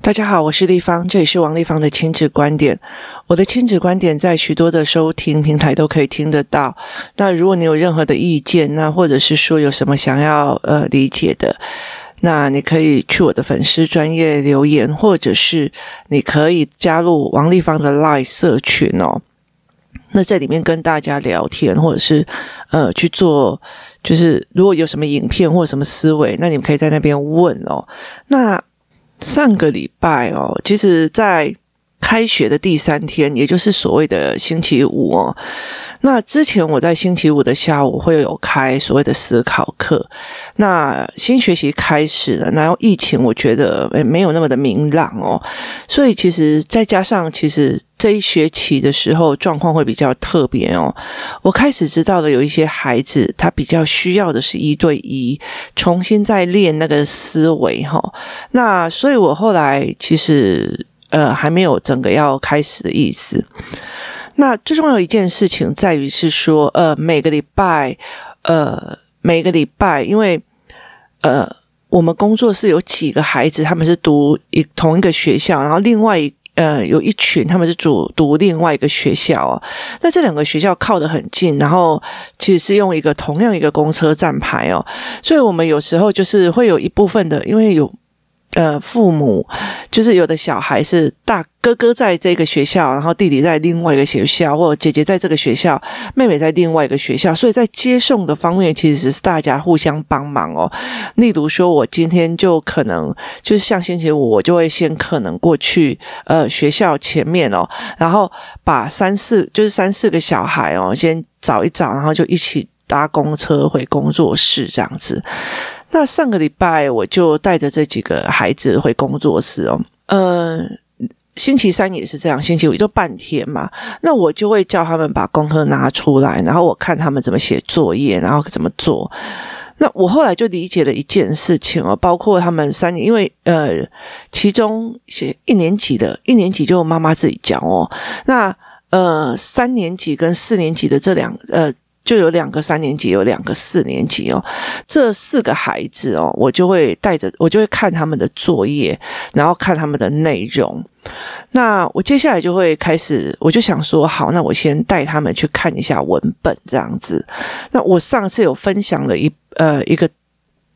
大家好，我是立方，这里是王立方的亲子观点。我的亲子观点在许多的收听平台都可以听得到。那如果你有任何的意见，那或者是说有什么想要呃理解的，那你可以去我的粉丝专业留言，或者是你可以加入王立方的 Line 社群哦。那在里面跟大家聊天，或者是呃去做，就是如果有什么影片或者什么思维，那你们可以在那边问哦。那上个礼拜哦，其实，在开学的第三天，也就是所谓的星期五哦。那之前我在星期五的下午会有开所谓的思考课。那新学期开始了，然后疫情我觉得没有那么的明朗哦，所以其实再加上其实。这一学期的时候，状况会比较特别哦。我开始知道的有一些孩子，他比较需要的是一对一，重新再练那个思维哈。那所以我后来其实呃还没有整个要开始的意思。那最重要一件事情在于是说，呃每个礼拜，呃每个礼拜，因为呃我们工作室有几个孩子，他们是读一同一个学校，然后另外一。呃，有一群他们是主读另外一个学校哦，那这两个学校靠得很近，然后其实是用一个同样一个公车站牌哦，所以我们有时候就是会有一部分的，因为有。呃，父母就是有的小孩是大哥哥在这个学校，然后弟弟在另外一个学校，或者姐姐在这个学校，妹妹在另外一个学校，所以在接送的方面其实是大家互相帮忙哦。例如说，我今天就可能就是像星期五，我就会先可能过去呃学校前面哦，然后把三四就是三四个小孩哦先找一找，然后就一起搭公车回工作室这样子。那上个礼拜我就带着这几个孩子回工作室哦，呃，星期三也是这样，星期五就半天嘛。那我就会叫他们把功课拿出来，然后我看他们怎么写作业，然后怎么做。那我后来就理解了一件事情哦，包括他们三年，因为呃，其中写一年级的，一年级就妈妈自己教哦。那呃，三年级跟四年级的这两呃。就有两个三年级，有两个四年级哦。这四个孩子哦，我就会带着，我就会看他们的作业，然后看他们的内容。那我接下来就会开始，我就想说，好，那我先带他们去看一下文本这样子。那我上次有分享了一呃一个。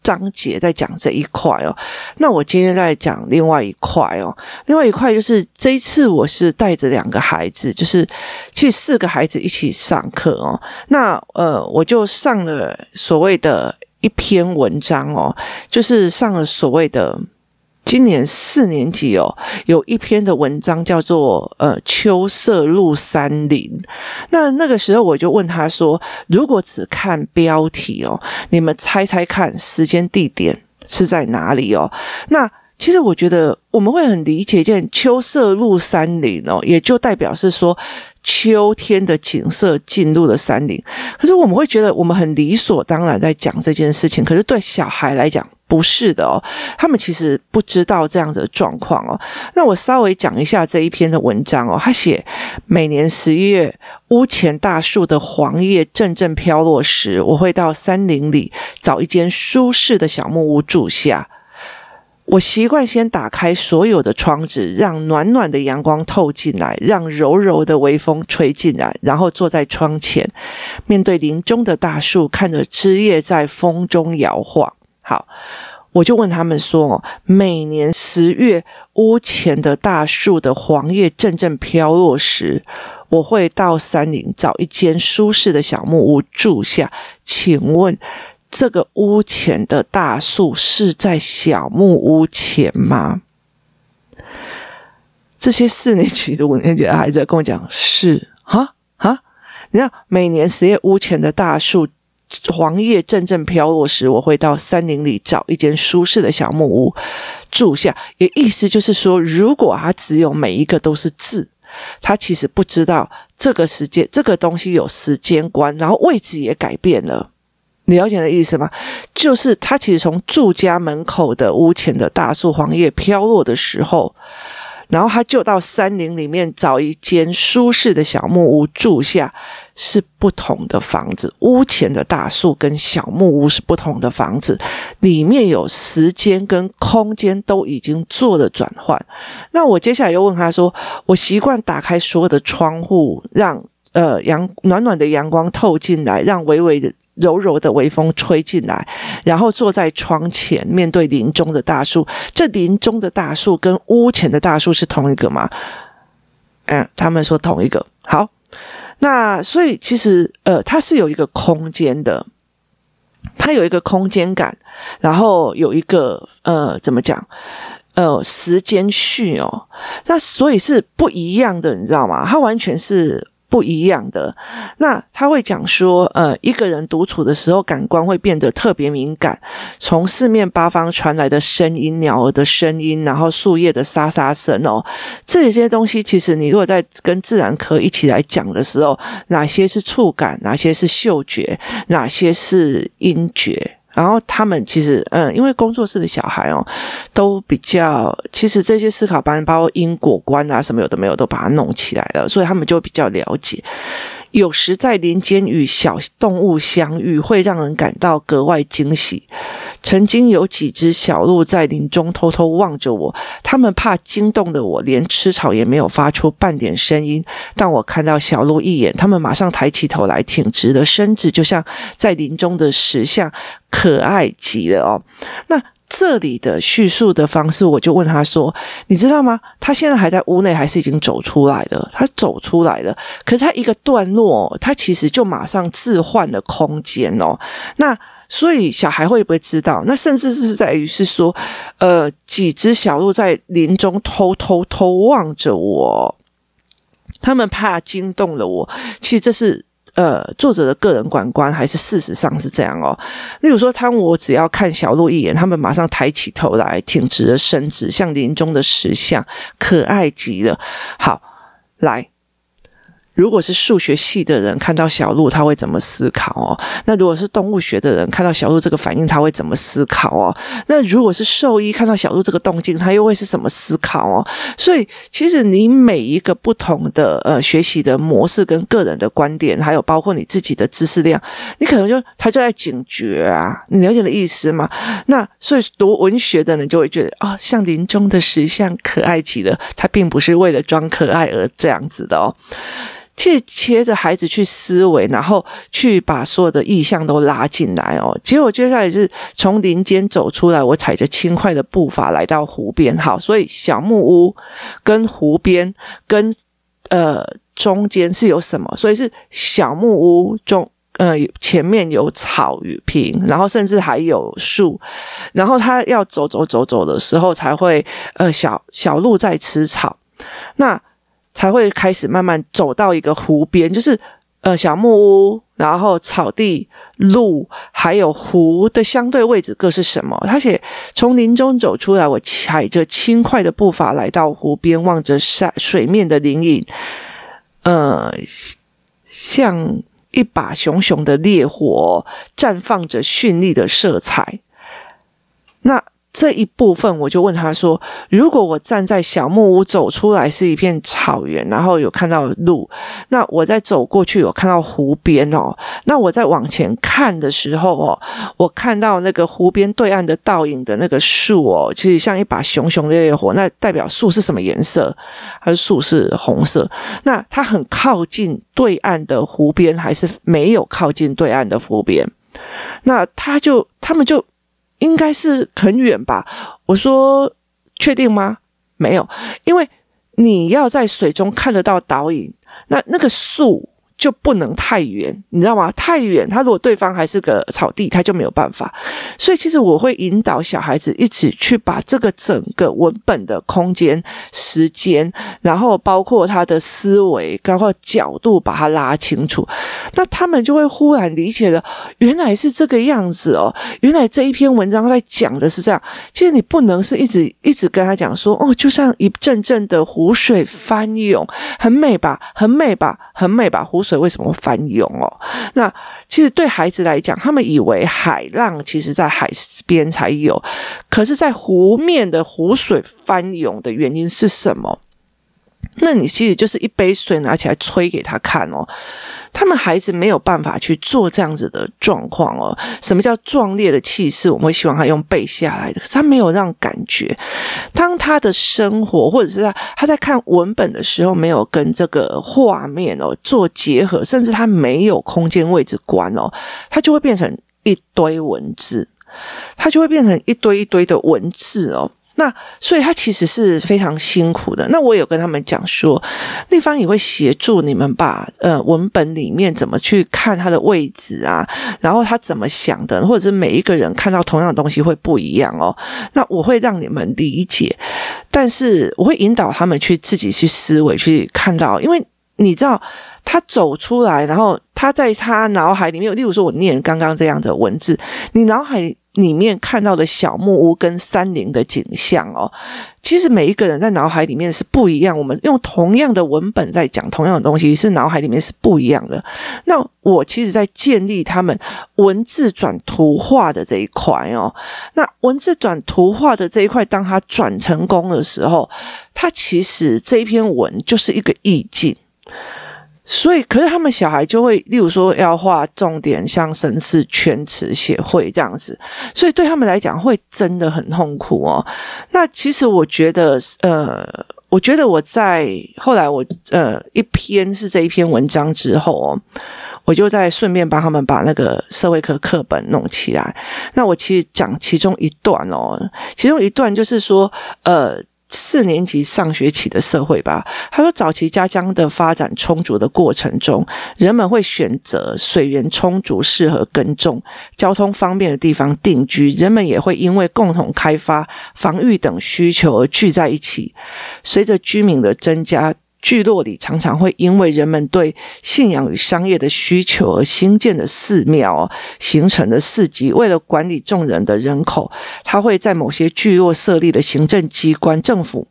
章节在讲这一块哦，那我今天在讲另外一块哦，另外一块就是这一次我是带着两个孩子，就是其实四个孩子一起上课哦，那呃我就上了所谓的一篇文章哦，就是上了所谓的。今年四年级哦，有一篇的文章叫做《呃秋色入山林》。那那个时候我就问他说：“如果只看标题哦，你们猜猜看时间地点是在哪里哦？”那其实我觉得我们会很理解，一件“秋色入山林”哦，也就代表是说秋天的景色进入了山林。可是我们会觉得我们很理所当然在讲这件事情，可是对小孩来讲。不是的哦，他们其实不知道这样子的状况哦。那我稍微讲一下这一篇的文章哦。他写，每年十一月，屋前大树的黄叶阵阵飘落时，我会到山林里找一间舒适的小木屋住下。我习惯先打开所有的窗子，让暖暖的阳光透进来，让柔柔的微风吹进来，然后坐在窗前，面对林中的大树，看着枝叶在风中摇晃。好，我就问他们说：每年十月，屋前的大树的黄叶阵阵飘落时，我会到山林找一间舒适的小木屋住下。请问，这个屋前的大树是在小木屋前吗？这些四年级的、五年级的孩子跟我讲：是哈哈，你看，每年十月，屋前的大树。黄叶阵阵飘落时，我会到山林里找一间舒适的小木屋住下。也意思就是说，如果他只有每一个都是字，他其实不知道这个时间这个东西有时间观，然后位置也改变了。你了解的意思吗？就是他其实从住家门口的屋前的大树黄叶飘落的时候，然后他就到山林里面找一间舒适的小木屋住下，是不同的房子。屋前的大树跟小木屋是不同的房子，里面有时间跟空间都已经做了转换。那我接下来又问他说：“我习惯打开所有的窗户，让。”呃，阳暖暖的阳光透进来，让微微的、柔柔的微风吹进来，然后坐在窗前，面对林中的大树。这林中的大树跟屋前的大树是同一个吗？嗯，他们说同一个。好，那所以其实呃，它是有一个空间的，它有一个空间感，然后有一个呃，怎么讲？呃，时间序哦，那所以是不一样的，你知道吗？它完全是。不一样的，那他会讲说，呃，一个人独处的时候，感官会变得特别敏感，从四面八方传来的声音，鸟儿的声音，然后树叶的沙沙声哦，这些东西，其实你如果在跟自然科一起来讲的时候，哪些是触感，哪些是嗅觉，哪些是音觉。然后他们其实，嗯，因为工作室的小孩哦，都比较，其实这些思考班，包括因果观啊什么有的没有，都把它弄起来了，所以他们就比较了解。有时在林间与小动物相遇，会让人感到格外惊喜。曾经有几只小鹿在林中偷偷望着我，它们怕惊动了我，连吃草也没有发出半点声音。当我看到小鹿一眼，它们马上抬起头来，挺直了身子，就像在林中的石像，可爱极了哦。那。这里的叙述的方式，我就问他说：“你知道吗？他现在还在屋内，还是已经走出来了？他走出来了，可是他一个段落，他其实就马上置换了空间哦。那所以小孩会不会知道？那甚至是在于是说，呃，几只小鹿在林中偷偷偷望着我，他们怕惊动了我。其实这是。”呃，作者的个人感官还是事实上是这样哦。例如说，当我只要看小鹿一眼，他们马上抬起头来，挺直了身子，像林中的石像，可爱极了。好，来。如果是数学系的人看到小鹿，他会怎么思考哦？那如果是动物学的人看到小鹿这个反应，他会怎么思考哦？那如果是兽医看到小鹿这个动静，他又会是什么思考哦？所以，其实你每一个不同的呃学习的模式跟个人的观点，还有包括你自己的知识量，你可能就他就在警觉啊，你了解的意思吗？那所以读文学的人就会觉得啊、像林中的石像可爱极了，他并不是为了装可爱而这样子的哦。去切着孩子去思维，然后去把所有的意象都拉进来哦。结果接下来是从林间走出来，我踩着轻快的步伐来到湖边。好，所以小木屋跟湖边跟呃中间是有什么？所以是小木屋中呃前面有草与坪，然后甚至还有树，然后他要走走走走的时候才会呃小小鹿在吃草，那。才会开始慢慢走到一个湖边，就是呃小木屋，然后草地、路，还有湖的相对位置各是什么？他写从林中走出来，我踩着轻快的步伐来到湖边，望着山水面的林影，呃，像一把熊熊的烈火，绽放着绚丽的色彩。那。这一部分，我就问他说：“如果我站在小木屋走出来是一片草原，然后有看到路，那我在走过去有看到湖边哦，那我在往前看的时候哦，我看到那个湖边对岸的倒影的那个树哦，其实像一把熊熊烈烈火，那代表树是什么颜色？还是树是红色？那它很靠近对岸的湖边，还是没有靠近对岸的湖边？那他就他们就。”应该是很远吧？我说，确定吗？没有，因为你要在水中看得到倒影，那那个树。就不能太远，你知道吗？太远，他如果对方还是个草地，他就没有办法。所以，其实我会引导小孩子一起去把这个整个文本的空间、时间，然后包括他的思维，包括角度，把它拉清楚。那他们就会忽然理解了，原来是这个样子哦。原来这一篇文章在讲的是这样。其实你不能是一直一直跟他讲说，哦，就像一阵阵的湖水翻涌，很美吧，很美吧，很美吧，湖所以为什么翻涌哦？那其实对孩子来讲，他们以为海浪其实在海边才有，可是，在湖面的湖水翻涌的原因是什么？那你其实就是一杯水拿起来吹给他看哦。他们孩子没有办法去做这样子的状况哦。什么叫壮烈的气势？我们会希望他用背下来的，可是他没有让感觉。当他的生活或者是他他在看文本的时候，没有跟这个画面哦做结合，甚至他没有空间位置观哦，他就会变成一堆文字，他就会变成一堆一堆的文字哦。那所以他其实是非常辛苦的。那我有跟他们讲说，立方也会协助你们把呃文本里面怎么去看他的位置啊，然后他怎么想的，或者是每一个人看到同样的东西会不一样哦。那我会让你们理解，但是我会引导他们去自己去思维去看到，因为你知道他走出来，然后他在他脑海里面，例如说我念刚刚这样的文字，你脑海。里面看到的小木屋跟山林的景象哦，其实每一个人在脑海里面是不一样。我们用同样的文本在讲同样的东西，是脑海里面是不一样的。那我其实在建立他们文字转图画的这一块哦，那文字转图画的这一块，当它转成功的时候，它其实这一篇文就是一个意境。所以，可是他们小孩就会，例如说要画重点，像神似圈词协会这样子，所以对他们来讲会真的很痛苦哦。那其实我觉得，呃，我觉得我在后来我呃一篇是这一篇文章之后哦，我就在顺便帮他们把那个社会科课本弄起来。那我其实讲其中一段哦，其中一段就是说，呃。四年级上学期的社会吧，他说，早期家乡的发展充足的过程中，人们会选择水源充足、适合耕种、交通方便的地方定居。人们也会因为共同开发、防御等需求而聚在一起。随着居民的增加。聚落里常常会因为人们对信仰与商业的需求而新建的寺庙，形成的市集。为了管理众人的人口，他会在某些聚落设立的行政机关、政府。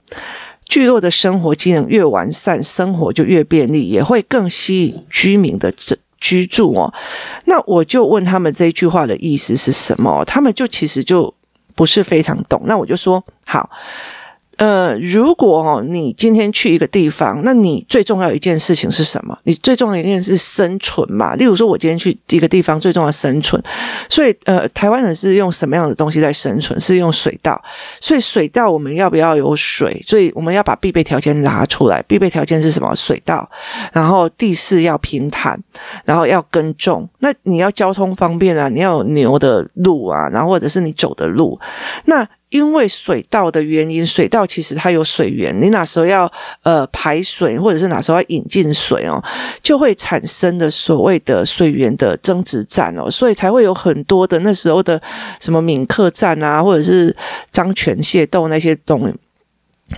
聚落的生活机能越完善，生活就越便利，也会更吸引居民的居住哦。那我就问他们这一句话的意思是什么？他们就其实就不是非常懂。那我就说好。呃，如果，你今天去一个地方，那你最重要一件事情是什么？你最重要一件事是生存嘛。例如说，我今天去一个地方，最重要生存。所以，呃，台湾人是用什么样的东西在生存？是用水稻。所以，水稻我们要不要有水？所以，我们要把必备条件拿出来。必备条件是什么？水稻。然后，地势要平坦，然后要耕种。那你要交通方便啊，你要有牛的路啊，然后或者是你走的路。那因为水稻的原因，水稻其实它有水源，你哪时候要呃排水，或者是哪时候要引进水哦，就会产生的所谓的水源的争执战哦，所以才会有很多的那时候的什么闽客战啊，或者是漳泉械斗那些东西，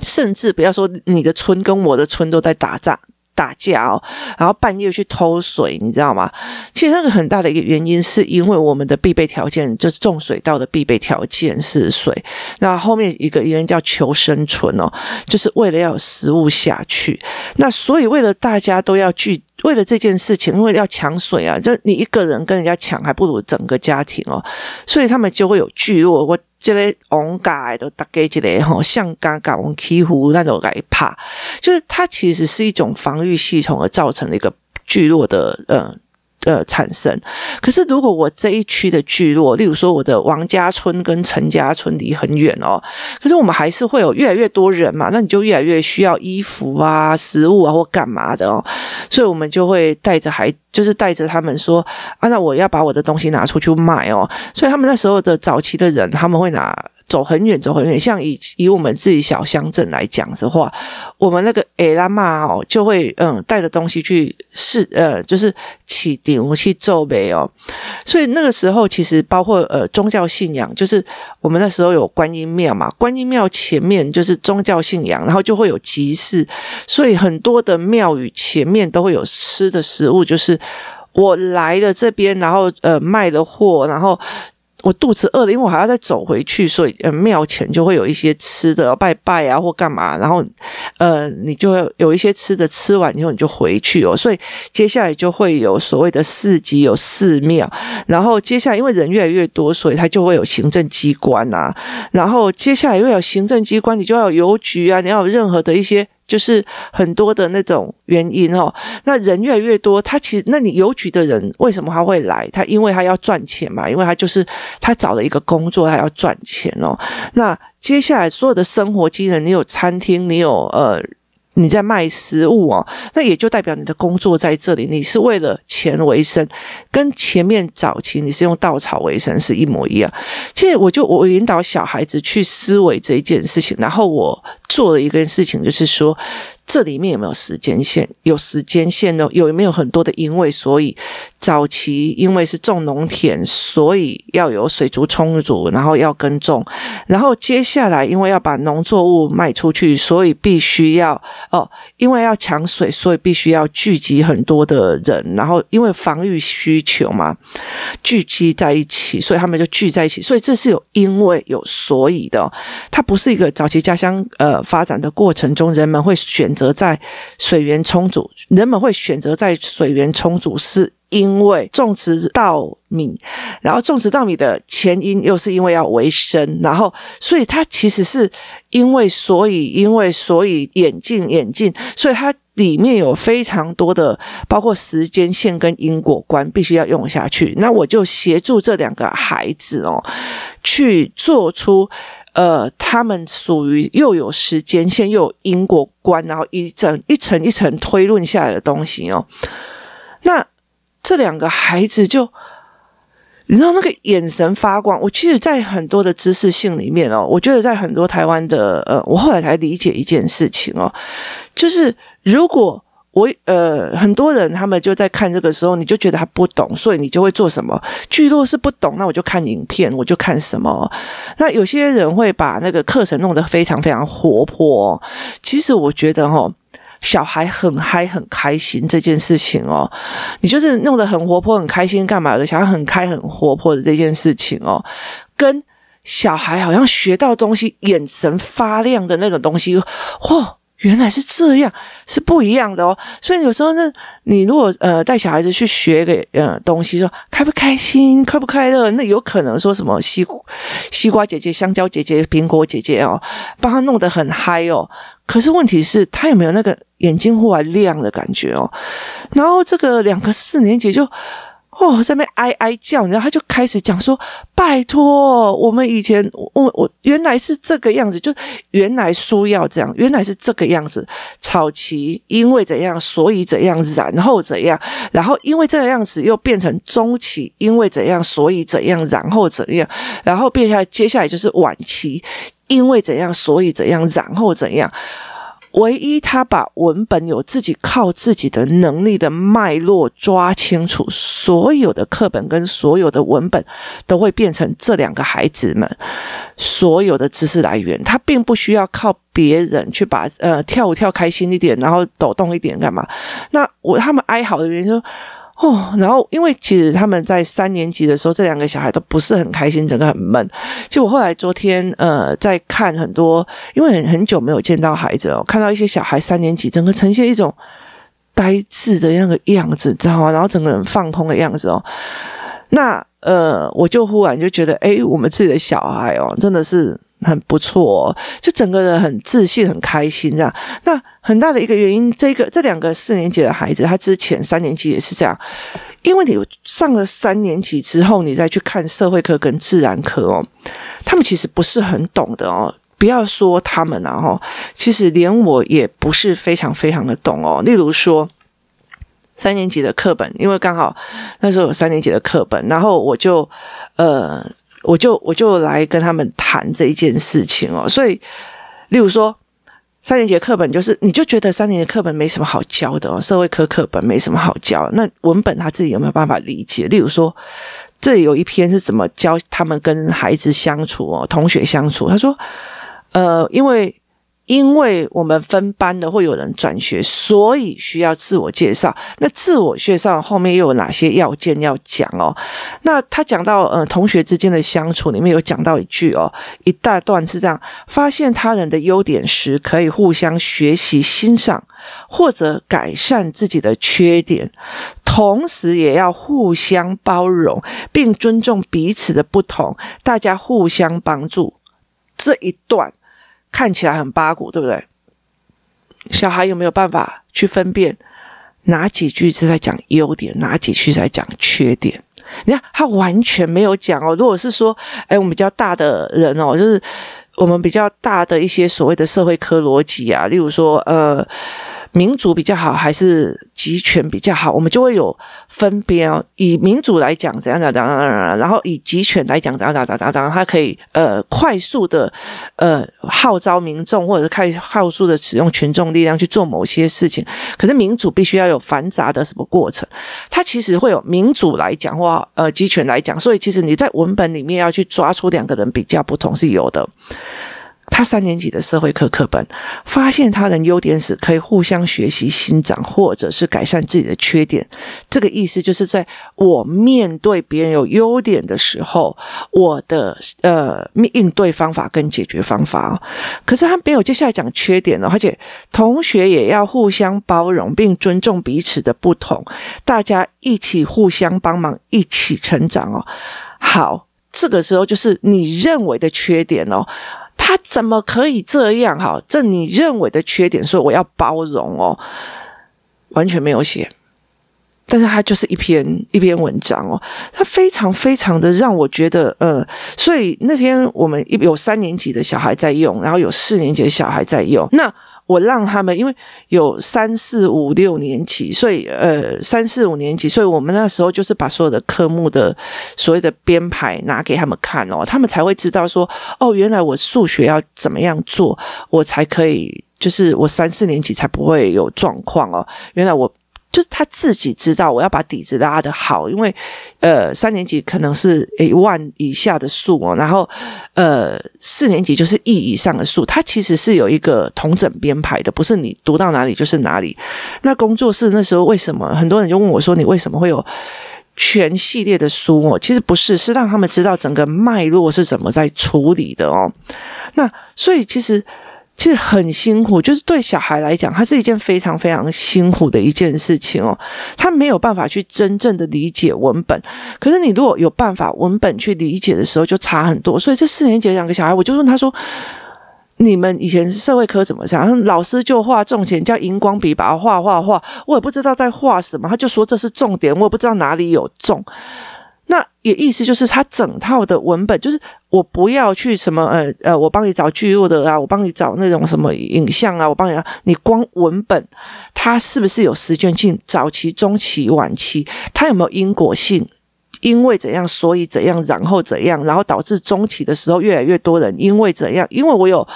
甚至不要说你的村跟我的村都在打仗。打架哦，然后半夜去偷水，你知道吗？其实那个很大的一个原因，是因为我们的必备条件就是种水稻的必备条件是水。那后面一个原因叫求生存哦，就是为了要有食物下去。那所以为了大家都要聚。为了这件事情，因为要抢水啊，就你一个人跟人家抢，还不如整个家庭哦。所以他们就会有聚落，我这个往家都大概这个吼，像刚刚我欺负那种来怕，就是它其实是一种防御系统而造成的一个聚落的嗯。呃，产生。可是，如果我这一区的聚落，例如说我的王家村跟陈家村离很远哦，可是我们还是会有越来越多人嘛，那你就越来越需要衣服啊、食物啊或干嘛的哦，所以我们就会带着孩，就是带着他们说啊，那我要把我的东西拿出去卖哦，所以他们那时候的早期的人，他们会拿。走很远，走很远。像以以我们自己小乡镇来讲的话，我们那个艾拉妈哦，就会嗯带着东西去试，呃，就是起顶去做呗哦。所以那个时候，其实包括呃宗教信仰，就是我们那时候有观音庙嘛，观音庙前面就是宗教信仰，然后就会有集市，所以很多的庙宇前面都会有吃的食物，就是我来了这边，然后呃卖了货，然后。我肚子饿了，因为我还要再走回去，所以呃庙前就会有一些吃的，拜拜啊或干嘛，然后呃你就有一些吃的，吃完以后你就回去哦，所以接下来就会有所谓的市集，有寺庙，然后接下来因为人越来越多，所以它就会有行政机关啊，然后接下来又有行政机关，你就要有邮局啊，你要有任何的一些。就是很多的那种原因哦。那人越来越多，他其实那你邮局的人为什么他会来？他因为他要赚钱嘛，因为他就是他找了一个工作，他要赚钱哦。那接下来所有的生活机能，你有餐厅，你有呃。你在卖食物哦，那也就代表你的工作在这里，你是为了钱为生，跟前面早期你是用稻草为生是一模一样。其实我就我引导小孩子去思维这一件事情，然后我做了一件事情，就是说。这里面有没有时间线？有时间线呢，有没有很多的因为？所以早期因为是种农田，所以要有水足充足，然后要耕种。然后接下来因为要把农作物卖出去，所以必须要哦，因为要抢水，所以必须要聚集很多的人。然后因为防御需求嘛，聚集在一起，所以他们就聚在一起。所以这是有因为有所以的，它不是一个早期家乡呃发展的过程中，人们会选。择在水源充足，人们会选择在水源充足，是因为种植稻米，然后种植稻米的前因又是因为要维生，然后所以它其实是因为所以因为所以演进演进，所以它里面有非常多的包括时间线跟因果观，必须要用下去。那我就协助这两个孩子哦，去做出。呃，他们属于又有时间线又有因果观，然后一整一层一层推论下来的东西哦。那这两个孩子就，你知道那个眼神发光。我其实，在很多的知识性里面哦，我觉得在很多台湾的呃，我后来才理解一件事情哦，就是如果。我呃，很多人他们就在看这个时候，你就觉得他不懂，所以你就会做什么？聚落是不懂，那我就看影片，我就看什么？那有些人会把那个课程弄得非常非常活泼。其实我觉得哦，小孩很嗨很开心这件事情哦，你就是弄得很活泼很开心干嘛的？小孩很开很活泼的这件事情哦，跟小孩好像学到东西，眼神发亮的那个东西，嚯！原来是这样，是不一样的哦。所以有时候呢，你如果呃带小孩子去学个呃东西，说开不开心、快不快乐，那有可能说什么西西瓜姐姐、香蕉姐姐、苹果姐姐哦，帮他弄得很嗨哦。可是问题是，他有没有那个眼睛忽然亮的感觉哦？然后这个两个四年级就。哦，在那边哀哀叫，然后他就开始讲说：“拜托，我们以前我我原来是这个样子，就原来书要这样，原来是这个样子。草期因为怎样，所以怎样，然后怎样，然后因为这个样子又变成中期，因为怎样，所以怎样，然后怎样，然后变下来，接下来就是晚期，因为怎样，所以怎样，然后怎样。”唯一他把文本有自己靠自己的能力的脉络抓清楚，所有的课本跟所有的文本都会变成这两个孩子们所有的知识来源。他并不需要靠别人去把呃跳舞跳开心一点，然后抖动一点干嘛？那我他们哀嚎的原因说。哦，然后因为其实他们在三年级的时候，这两个小孩都不是很开心，整个很闷。就我后来昨天呃在看很多，因为很很久没有见到孩子哦，看到一些小孩三年级整个呈现一种呆滞的那个样子，知道吗？然后整个人放空的样子哦。那呃，我就忽然就觉得，诶，我们自己的小孩哦，真的是。很不错，就整个人很自信、很开心这样。那很大的一个原因，这个这两个四年级的孩子，他之前三年级也是这样。因为你上了三年级之后，你再去看社会科跟自然科哦，他们其实不是很懂的哦。不要说他们了哦，其实连我也不是非常非常的懂哦。例如说三年级的课本，因为刚好那时候有三年级的课本，然后我就呃。我就我就来跟他们谈这一件事情哦，所以，例如说三年级课本就是，你就觉得三年级课本没什么好教的哦，社会科课本没什么好教，那文本他自己有没有办法理解？例如说，这里有一篇是怎么教他们跟孩子相处哦，同学相处，他说，呃，因为。因为我们分班的会有人转学，所以需要自我介绍。那自我介绍后面又有哪些要件要讲哦？那他讲到呃同学之间的相处里面有讲到一句哦，一大段是这样：发现他人的优点时，可以互相学习欣赏，或者改善自己的缺点，同时也要互相包容，并尊重彼此的不同，大家互相帮助。这一段。看起来很八股，对不对？小孩有没有办法去分辨哪几句是在讲优点，哪几句在讲缺点？你看，他完全没有讲哦。如果是说，哎，我们比较大的人哦，就是我们比较大的一些所谓的社会科逻辑啊，例如说，呃。民主比较好还是集权比较好？我们就会有分别哦。以民主来讲，怎样怎样怎样，然后以集权来讲，怎样怎样怎样怎样，它可以呃快速的呃号召民众，或者是快快速的使用群众力量去做某些事情。可是民主必须要有繁杂的什么过程？它其实会有民主来讲或呃集权来讲，所以其实你在文本里面要去抓出两个人比较不同是有的。他三年级的社会课课本，发现他人优点时，可以互相学习、欣赏，或者是改善自己的缺点。这个意思就是，在我面对别人有优点的时候，我的呃应对方法跟解决方法。可是他没有接下来讲缺点了，而且同学也要互相包容，并尊重彼此的不同，大家一起互相帮忙，一起成长哦。好，这个时候就是你认为的缺点哦。他怎么可以这样？哈，这你认为的缺点，说我要包容哦，完全没有写。但是他就是一篇一篇文章哦，他非常非常的让我觉得，嗯，所以那天我们有三年级的小孩在用，然后有四年级的小孩在用，那。我让他们，因为有三四五六年级，所以呃三四五年级，所以我们那时候就是把所有的科目的所谓的编排拿给他们看哦，他们才会知道说，哦，原来我数学要怎么样做，我才可以，就是我三四年级才不会有状况哦，原来我。就是他自己知道，我要把底子拉得好，因为，呃，三年级可能是一万以下的数哦，然后，呃，四年级就是亿以上的数，它其实是有一个同整编排的，不是你读到哪里就是哪里。那工作室那时候为什么很多人就问我说，你为什么会有全系列的书哦？其实不是，是让他们知道整个脉络是怎么在处理的哦。那所以其实。其实很辛苦，就是对小孩来讲，它是一件非常非常辛苦的一件事情哦。他没有办法去真正的理解文本，可是你如果有办法文本去理解的时候，就差很多。所以这四年级两个小孩，我就问他说：“你们以前社会科怎么讲？老师就画重点，叫荧光笔把它画画画，我也不知道在画什么，他就说这是重点，我也不知道哪里有重。”那也意思就是，他整套的文本就是我不要去什么呃呃，我帮你找剧落的啊，我帮你找那种什么影像啊，我帮你啊，你光文本它是不是有时间性？早期、中期、晚期，它有没有因果性？因为怎样，所以怎样，然后怎样，然后导致中期的时候越来越多人因为怎样？因为我有。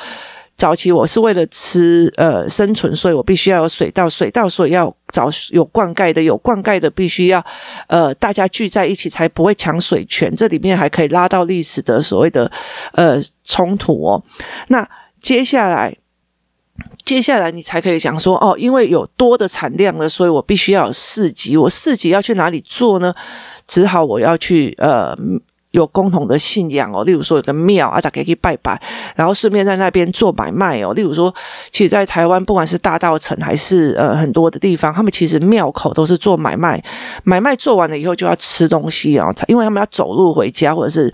早期我是为了吃呃生存，所以我必须要有水稻，水稻所以要找有灌溉的，有灌溉的必须要呃大家聚在一起才不会抢水权，这里面还可以拉到历史的所谓的呃冲突哦。那接下来接下来你才可以讲说哦，因为有多的产量了，所以我必须要有市集，我市集要去哪里做呢？只好我要去呃。有共同的信仰哦，例如说有个庙啊，大家可以拜拜，然后顺便在那边做买卖哦。例如说，其实，在台湾不管是大道城还是呃很多的地方，他们其实庙口都是做买卖，买卖做完了以后就要吃东西哦，因为他们要走路回家或者是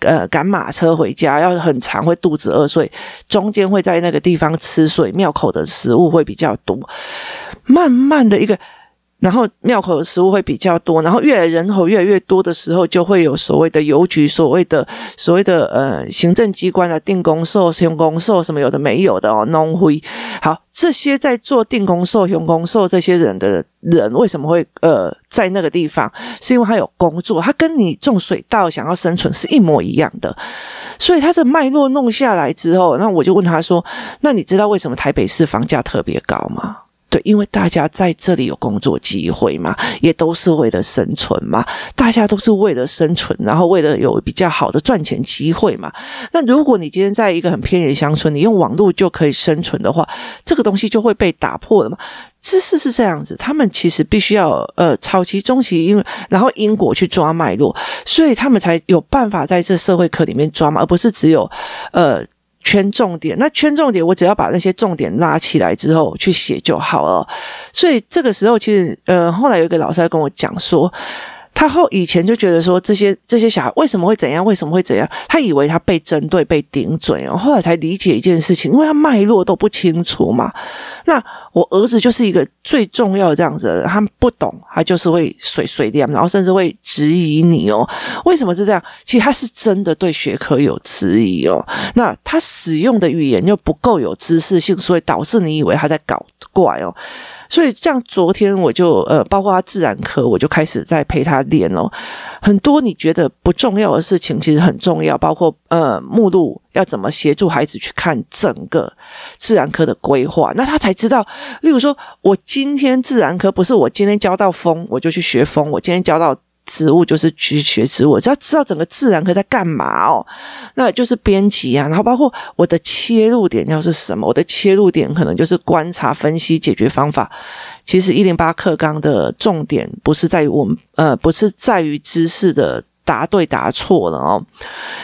呃赶马车回家，要很长会肚子饿，所以中间会在那个地方吃，所以庙口的食物会比较多。慢慢的一个。然后庙口的食物会比较多，然后越来人口越来越多的时候，就会有所谓的邮局、所谓的所谓的呃行政机关啊，定公寿、行公寿什么有的没有的哦，农会。好，这些在做定公寿、行公寿这些人的人，为什么会呃在那个地方？是因为他有工作，他跟你种水稻想要生存是一模一样的，所以他这脉络弄下来之后，那我就问他说：“那你知道为什么台北市房价特别高吗？”对，因为大家在这里有工作机会嘛，也都是为了生存嘛，大家都是为了生存，然后为了有比较好的赚钱机会嘛。那如果你今天在一个很偏远的乡村，你用网络就可以生存的话，这个东西就会被打破了嘛。知识是这样子，他们其实必须要呃，早期、中期，因为然后因果去抓脉络，所以他们才有办法在这社会课里面抓嘛，而不是只有呃。圈重点，那圈重点，我只要把那些重点拉起来之后去写就好了。所以这个时候，其实呃，后来有一个老师跟我讲说，他后以前就觉得说，这些这些小孩为什么会怎样，为什么会怎样？他以为他被针对、被顶嘴哦。后来才理解一件事情，因为他脉络都不清楚嘛。那我儿子就是一个最重要的这样子的人，他不懂，他就是会碎碎念，然后甚至会质疑你哦。为什么是这样？其实他是真的对学科有质疑哦。那他使用的语言又不够有知识性，所以导致你以为他在搞怪哦。所以，像昨天我就呃，包括他自然科，我就开始在陪他练哦。很多你觉得不重要的事情，其实很重要。包括呃，目录要怎么协助孩子去看整个自然科的规划，那他才知道。例如说，我今天自然科不是我今天教到风，我就去学风；我今天教到。植物就是去学植物，只要知道整个自然科在干嘛哦，那就是编辑啊，然后包括我的切入点要是什么，我的切入点可能就是观察、分析、解决方法。其实一零八课纲的重点不是在于我们，呃，不是在于知识的。答对答错了哦，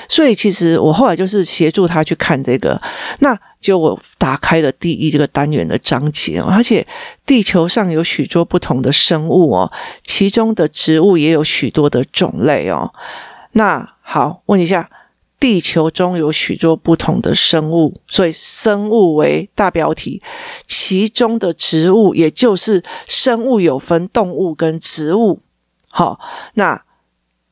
所以其实我后来就是协助他去看这个，那就我打开了第一这个单元的章节哦，而且地球上有许多不同的生物哦，其中的植物也有许多的种类哦。那好，问一下，地球中有许多不同的生物，所以生物为大标题，其中的植物也就是生物有分动物跟植物，好，那。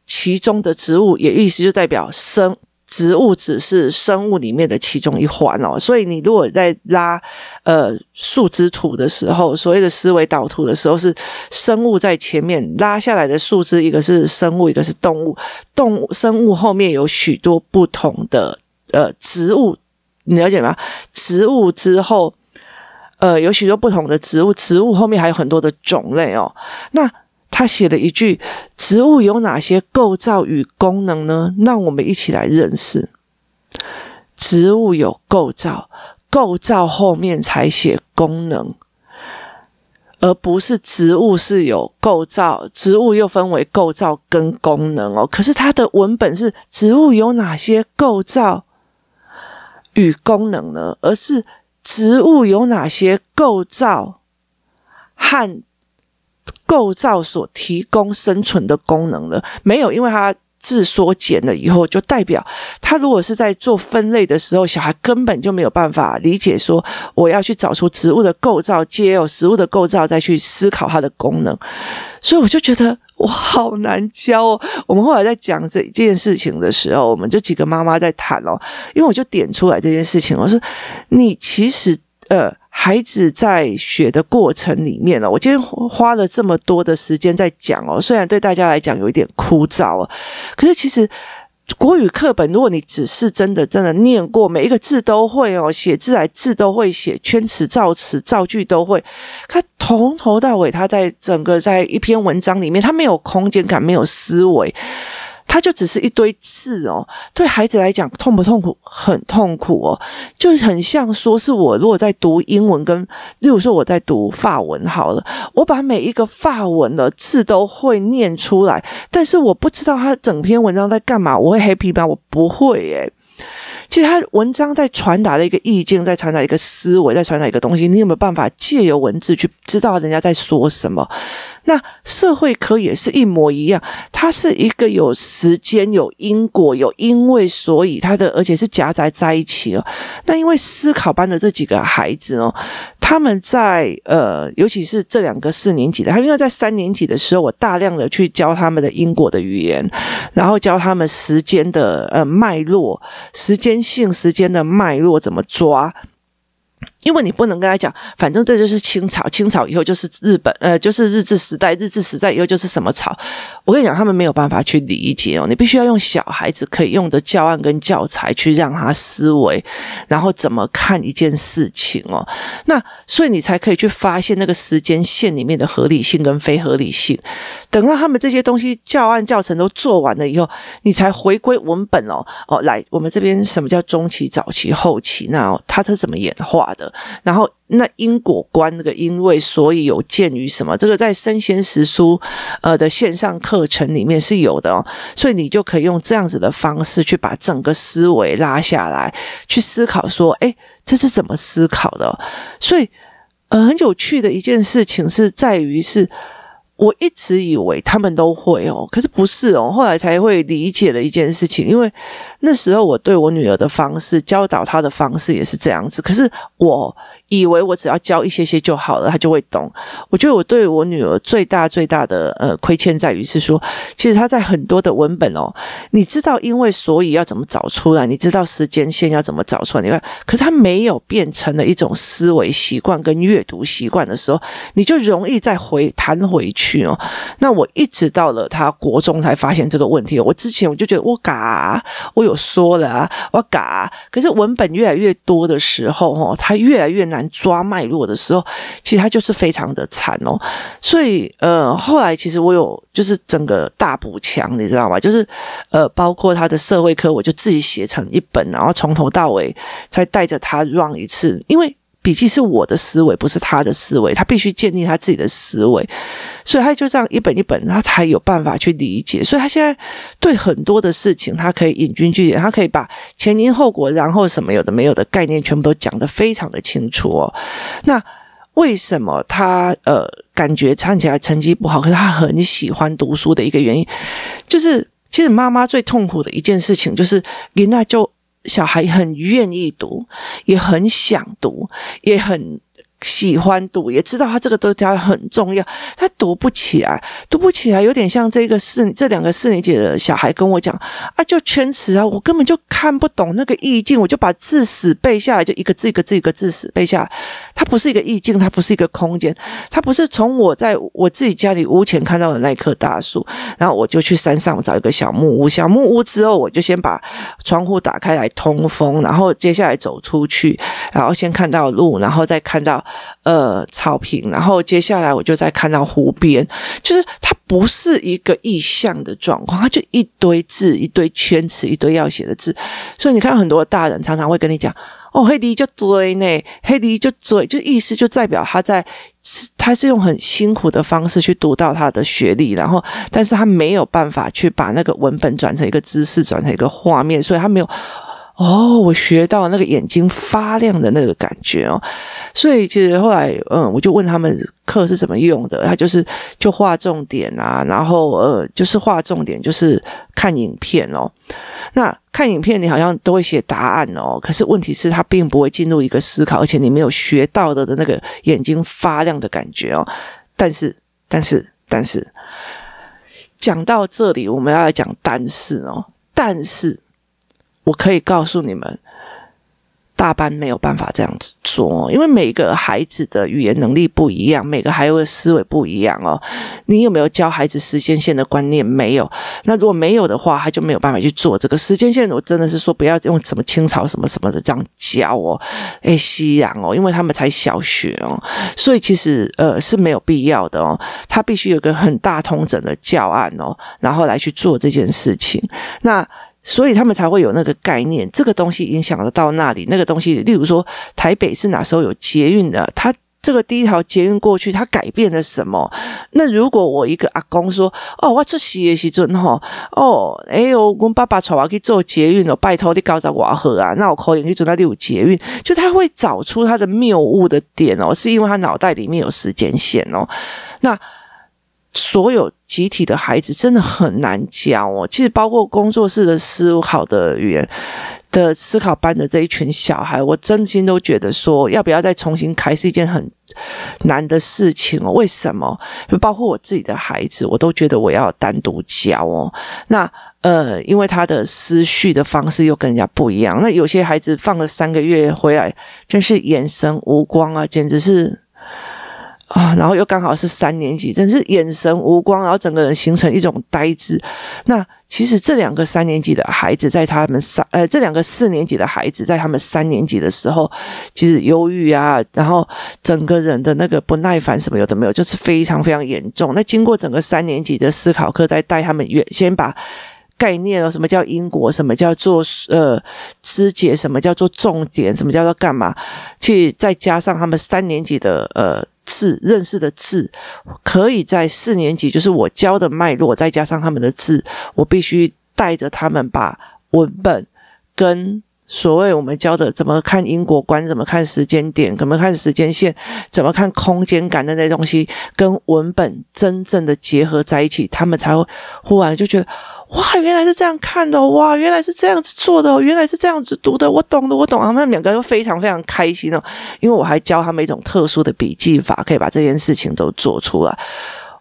其中的植物，也意思就代表生植物只是生物里面的其中一环哦。所以你如果在拉呃树枝图的时候，所谓的思维导图的时候，是生物在前面拉下来的树枝，一个是生物，一个是动物。动物生物后面有许多不同的呃植物，你了解吗？植物之后，呃有许多不同的植物，植物后面还有很多的种类哦。那他写了一句：“植物有哪些构造与功能呢？”让我们一起来认识。植物有构造，构造后面才写功能，而不是植物是有构造，植物又分为构造跟功能哦。可是它的文本是植物有哪些构造与功能呢？而是植物有哪些构造和。构造所提供生存的功能了没有？因为它字缩减了以后，就代表他如果是在做分类的时候，小孩根本就没有办法理解说，我要去找出植物的构造，接有植物的构造再去思考它的功能。所以我就觉得我好难教哦。我们后来在讲这件事情的时候，我们就几个妈妈在谈哦，因为我就点出来这件事情，我说你其实呃。孩子在学的过程里面了，我今天花了这么多的时间在讲哦，虽然对大家来讲有一点枯燥哦，可是其实国语课本，如果你只是真的真的念过，每一个字都会哦，写字来字都会写，圈词造词造句都会，他从头到尾，他在整个在一篇文章里面，他没有空间感，没有思维。它就只是一堆字哦，对孩子来讲痛不痛苦？很痛苦哦，就很像说是我如果在读英文跟，例如说我在读法文好了，我把每一个法文的字都会念出来，但是我不知道他整篇文章在干嘛，我会 happy 吗？我不会耶。其实他文章在传达的一个意境，在传达一个思维，在传达一个东西。你有没有办法借由文字去知道人家在说什么？那社会科也是一模一样，它是一个有时间、有因果、有因为所以，它的而且是夹杂在一起哦。那因为思考班的这几个孩子哦。他们在呃，尤其是这两个四年级的，他因为在三年级的时候，我大量的去教他们的因果的语言，然后教他们时间的呃脉络、时间性、时间的脉络怎么抓。因为你不能跟他讲，反正这就是清朝，清朝以后就是日本，呃，就是日治时代，日治时代以后就是什么朝。我跟你讲，他们没有办法去理解哦。你必须要用小孩子可以用的教案跟教材去让他思维，然后怎么看一件事情哦。那所以你才可以去发现那个时间线里面的合理性跟非合理性。等到他们这些东西教案教程都做完了以后，你才回归文本哦。哦，来，我们这边什么叫中期、早期、后期？那哦，它是怎么演化的？然后那因果观那个因为所以有鉴于什么？这个在生鲜时书呃的线上课程里面是有的哦，所以你就可以用这样子的方式去把整个思维拉下来，去思考说，哎，这是怎么思考的？所以呃，很有趣的一件事情是在于是我一直以为他们都会哦，可是不是哦，后来才会理解了一件事情。因为那时候我对我女儿的方式，教导她的方式也是这样子，可是我。以为我只要教一些些就好了，他就会懂。我觉得我对我女儿最大最大的呃亏欠在于是说，其实她在很多的文本哦，你知道因为所以要怎么找出来，你知道时间线要怎么找出来，你看，可是她没有变成了一种思维习惯跟阅读习惯的时候，你就容易再回弹回去哦。那我一直到了她国中才发现这个问题。我之前我就觉得我嘎，我有说了啊，我嘎，可是文本越来越多的时候哦，她越来越难。抓脉络的时候，其实他就是非常的惨哦。所以呃，后来其实我有就是整个大补强，你知道吗？就是呃，包括他的社会科，我就自己写成一本，然后从头到尾再带着他 run 一次，因为。笔记是我的思维，不是他的思维，他必须建立他自己的思维，所以他就这样一本一本，他才有办法去理解。所以他现在对很多的事情，他可以引经据典，他可以把前因后果，然后什么有的没有的概念，全部都讲得非常的清楚哦。那为什么他呃感觉看起来成绩不好，可是他很喜欢读书的一个原因，就是其实妈妈最痛苦的一件事情，就是林娜就。小孩很愿意读，也很想读，也很。喜欢读，也知道他这个都他很重要，他读不起来，读不起来，有点像这个四这两个四年级的小孩跟我讲啊，就圈词啊，我根本就看不懂那个意境，我就把字死背下来，就一个字一个字一个字死背下来。它不是一个意境，它不是一个空间，它不是从我在我自己家里屋前看到的那棵大树，然后我就去山上找一个小木屋，小木屋之后，我就先把窗户打开来通风，然后接下来走出去，然后先看到路，然后再看到。呃，草坪，然后接下来我就再看到湖边，就是它不是一个意象的状况，它就一堆字，一堆圈词，一堆要写的字。所以你看，很多大人常常会跟你讲：“哦，黑迪就追呢，黑迪就追，就意思就代表他在，他是用很辛苦的方式去读到他的学历，然后，但是他没有办法去把那个文本转成一个知识，转成一个画面，所以他没有。”哦，我学到那个眼睛发亮的那个感觉哦，所以其实后来，嗯，我就问他们课是怎么用的，他就是就画重点啊，然后呃，就是画重点，就是看影片哦。那看影片，你好像都会写答案哦，可是问题是，他并不会进入一个思考，而且你没有学到的的那个眼睛发亮的感觉哦。但是，但是，但是，讲到这里，我们要来讲但是哦，但是。我可以告诉你们，大班没有办法这样子做，因为每个孩子的语言能力不一样，每个孩子的思维不一样哦。你有没有教孩子时间线的观念？没有。那如果没有的话，他就没有办法去做这个时间线。我真的是说，不要用什么清朝什么什么的这样教哦，诶，西洋哦，因为他们才小学哦，所以其实呃是没有必要的哦。他必须有个很大通整的教案哦，然后来去做这件事情。那。所以他们才会有那个概念，这个东西影响得到那里，那个东西，例如说台北是哪时候有捷运的？他这个第一条捷运过去，他改变了什么？那如果我一个阿公说：“哦，我出事的时阵吼，哦，哎呦，我爸爸带我去做捷运哦，拜托你搞在瓦河啊，那我可以去做那里有捷运。”就他会找出他的谬误的点哦，是因为他脑袋里面有时间线哦，那。所有集体的孩子真的很难教哦。其实包括工作室的思考的语言的思考班的这一群小孩，我真心都觉得说，要不要再重新开是一件很难的事情哦。为什么？包括我自己的孩子，我都觉得我要单独教哦。那呃，因为他的思绪的方式又跟人家不一样。那有些孩子放了三个月回来，真是眼神无光啊，简直是。啊，然后又刚好是三年级，真是眼神无光，然后整个人形成一种呆滞。那其实这两个三年级的孩子，在他们三呃，这两个四年级的孩子，在他们三年级的时候，其实忧郁啊，然后整个人的那个不耐烦什么有的没有，就是非常非常严重。那经过整个三年级的思考课，再带他们原先把概念哦，什么叫因果，什么叫做呃肢解，什么叫做重点，什么叫做干嘛，去再加上他们三年级的呃。字认识的字，可以在四年级，就是我教的脉络，再加上他们的字，我必须带着他们把文本跟所谓我们教的怎么看因果观，怎么看时间点，怎么看时间线，怎么看空间感的那东西，跟文本真正的结合在一起，他们才会忽然就觉得，哇，原来是这样看的，哇，原来是这样子做的，原来是这样子读的，我懂的，我懂。他们两个都非常非常开心哦，因为我还教他们一种特殊的笔记法，可以把这件事情都做出来。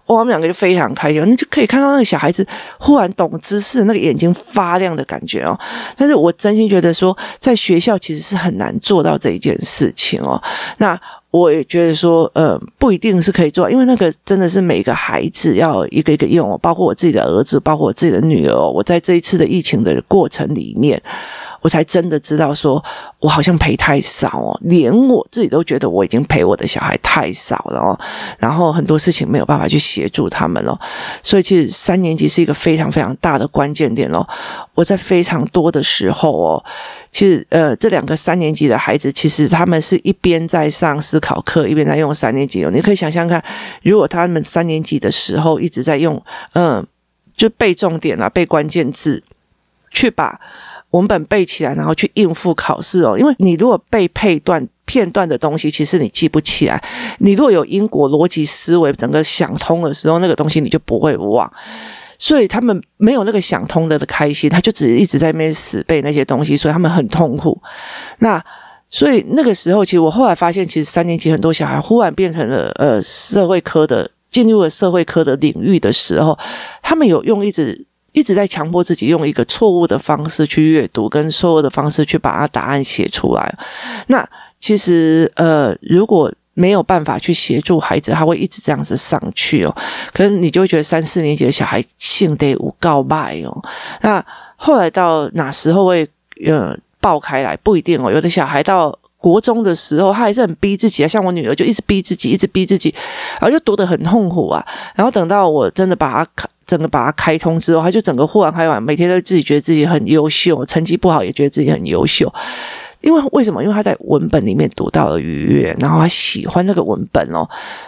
我们两个就非常开心，你就可以看到那个小孩子忽然懂知识，那个眼睛发亮的感觉哦。但是我真心觉得说，在学校其实是很难做到这一件事情哦。那我也觉得说，呃，不一定是可以做，因为那个真的是每个孩子要一个一个用，包括我自己的儿子，包括我自己的女儿。我在这一次的疫情的过程里面。我才真的知道说，我好像陪太少哦，连我自己都觉得我已经陪我的小孩太少了哦，然后很多事情没有办法去协助他们了，所以其实三年级是一个非常非常大的关键点咯。我在非常多的时候哦，其实呃，这两个三年级的孩子，其实他们是一边在上思考课，一边在用三年级哦。你可以想象看，如果他们三年级的时候一直在用，嗯，就背重点啊，背关键字，去把。文本背起来，然后去应付考试哦。因为你如果背配段片段的东西，其实你记不起来。你如果有因果逻辑思维，整个想通的时候，那个东西你就不会忘。所以他们没有那个想通的开心，他就只一直在那边死背那些东西，所以他们很痛苦。那所以那个时候，其实我后来发现，其实三年级很多小孩忽然变成了呃社会科的，进入了社会科的领域的时候，他们有用一直。一直在强迫自己用一个错误的方式去阅读，跟错误的方式去把它答案写出来。那其实呃，如果没有办法去协助孩子，他会一直这样子上去哦。可能你就会觉得三四年级的小孩性得无告败哦。那后来到哪时候会呃爆开来？不一定哦。有的小孩到国中的时候，他还是很逼自己啊。像我女儿就一直逼自己，一直逼自己，然后就读得很痛苦啊。然后等到我真的把他整个把它开通之后，他就整个豁然开朗，每天都自己觉得自己很优秀，成绩不好也觉得自己很优秀。因为为什么？因为他在文本里面读到了愉悦，然后他喜欢那个文本哦。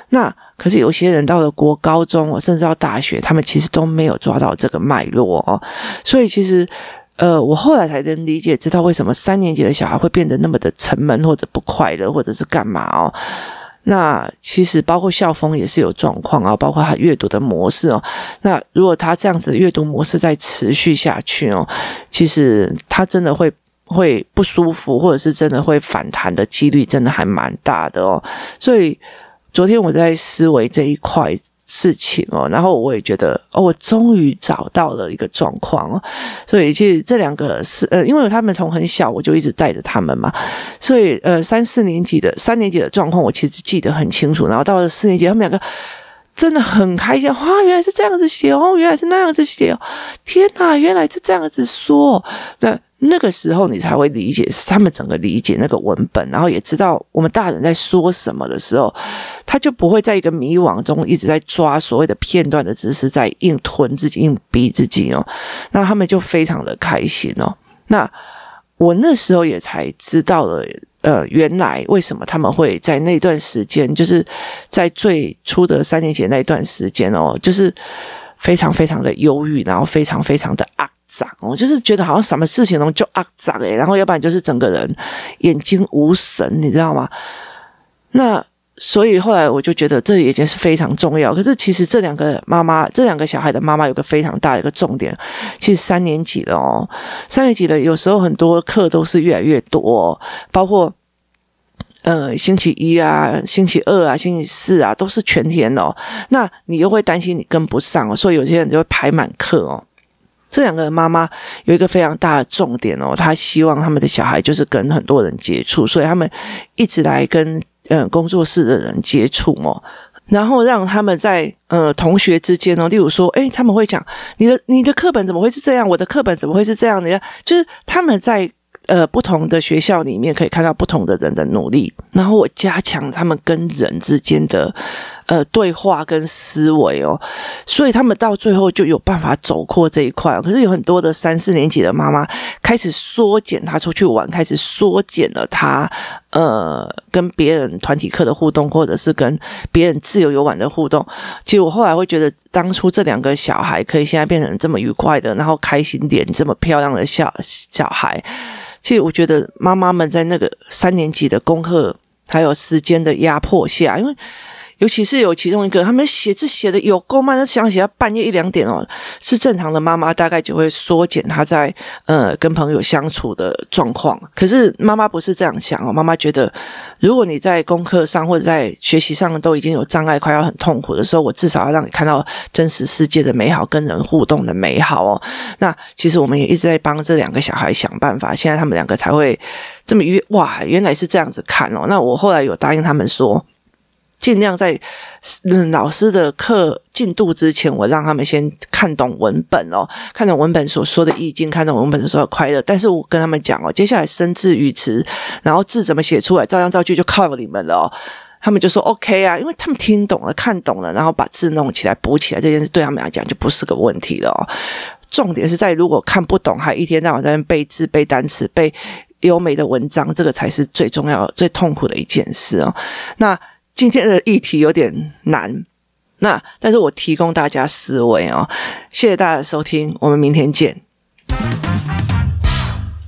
那可是有些人到了国高中，甚至到大学，他们其实都没有抓到这个脉络哦。所以其实，呃，我后来才能理解，知道为什么三年级的小孩会变得那么的沉闷，或者不快乐，或者是干嘛哦。那其实包括校风也是有状况啊，包括他阅读的模式哦。那如果他这样子的阅读模式再持续下去哦，其实他真的会会不舒服，或者是真的会反弹的几率真的还蛮大的哦。所以昨天我在思维这一块。事情哦，然后我也觉得哦，我终于找到了一个状况哦，所以其实这两个是呃，因为他们从很小我就一直带着他们嘛，所以呃三四年级的三年级的状况我其实记得很清楚，然后到了四年级，他们两个真的很开心，哇，原来是这样子写哦，原来是那样子写哦，天哪，原来是这样子说，那。那个时候你才会理解，是他们整个理解那个文本，然后也知道我们大人在说什么的时候，他就不会在一个迷惘中一直在抓所谓的片段的知识，在硬吞自己、硬逼自己哦。那他们就非常的开心哦。那我那时候也才知道了，呃，原来为什么他们会在那段时间，就是在最初的三年前那段时间哦，就是非常非常的忧郁，然后非常非常的啊。长哦，就是觉得好像什么事情都就啊长诶，然后要不然就是整个人眼睛无神，你知道吗？那所以后来我就觉得这已经是非常重要。可是其实这两个妈妈，这两个小孩的妈妈有个非常大的一个重点，其实三年级了哦，三年级的有时候很多课都是越来越多，包括呃星期一啊、星期二啊、星期四啊都是全天哦。那你又会担心你跟不上哦，所以有些人就会排满课哦。这两个妈妈有一个非常大的重点哦，她希望他们的小孩就是跟很多人接触，所以他们一直来跟呃工作室的人接触哦，然后让他们在呃同学之间哦，例如说，哎，他们会讲你的你的课本怎么会是这样？我的课本怎么会是这样的呀？就是他们在。呃，不同的学校里面可以看到不同的人的努力，然后我加强他们跟人之间的呃对话跟思维哦，所以他们到最后就有办法走过这一块。可是有很多的三四年级的妈妈开始缩减他出去玩，开始缩减了他呃，跟别人团体课的互动，或者是跟别人自由游玩的互动。其实我后来会觉得，当初这两个小孩可以现在变成这么愉快的，然后开心点，这么漂亮的小小孩。其实我觉得妈妈们在那个三年级的功课还有时间的压迫下，因为。尤其是有其中一个，他们写字写的有够慢，他想写到半夜一两点哦。是正常的妈妈大概就会缩减他在呃跟朋友相处的状况。可是妈妈不是这样想哦，妈妈觉得，如果你在功课上或者在学习上都已经有障碍，快要很痛苦的时候，我至少要让你看到真实世界的美好，跟人互动的美好哦。那其实我们也一直在帮这两个小孩想办法，现在他们两个才会这么约哇，原来是这样子看哦。那我后来有答应他们说。尽量在老师的课进度之前，我让他们先看懂文本哦，看懂文本所说的意境，看懂文本所说的快乐。但是我跟他们讲哦，接下来生字语词，然后字怎么写出来，照样造句就靠你们了哦。他们就说 OK 啊，因为他们听懂了，看懂了，然后把字弄起来补起来，这件事对他们来讲就不是个问题了哦。重点是在如果看不懂，还一天到晚在那背字、背单词、背优美的文章，这个才是最重要、最痛苦的一件事哦。那。今天的议题有点难，那但是我提供大家思维哦，谢谢大家的收听，我们明天见。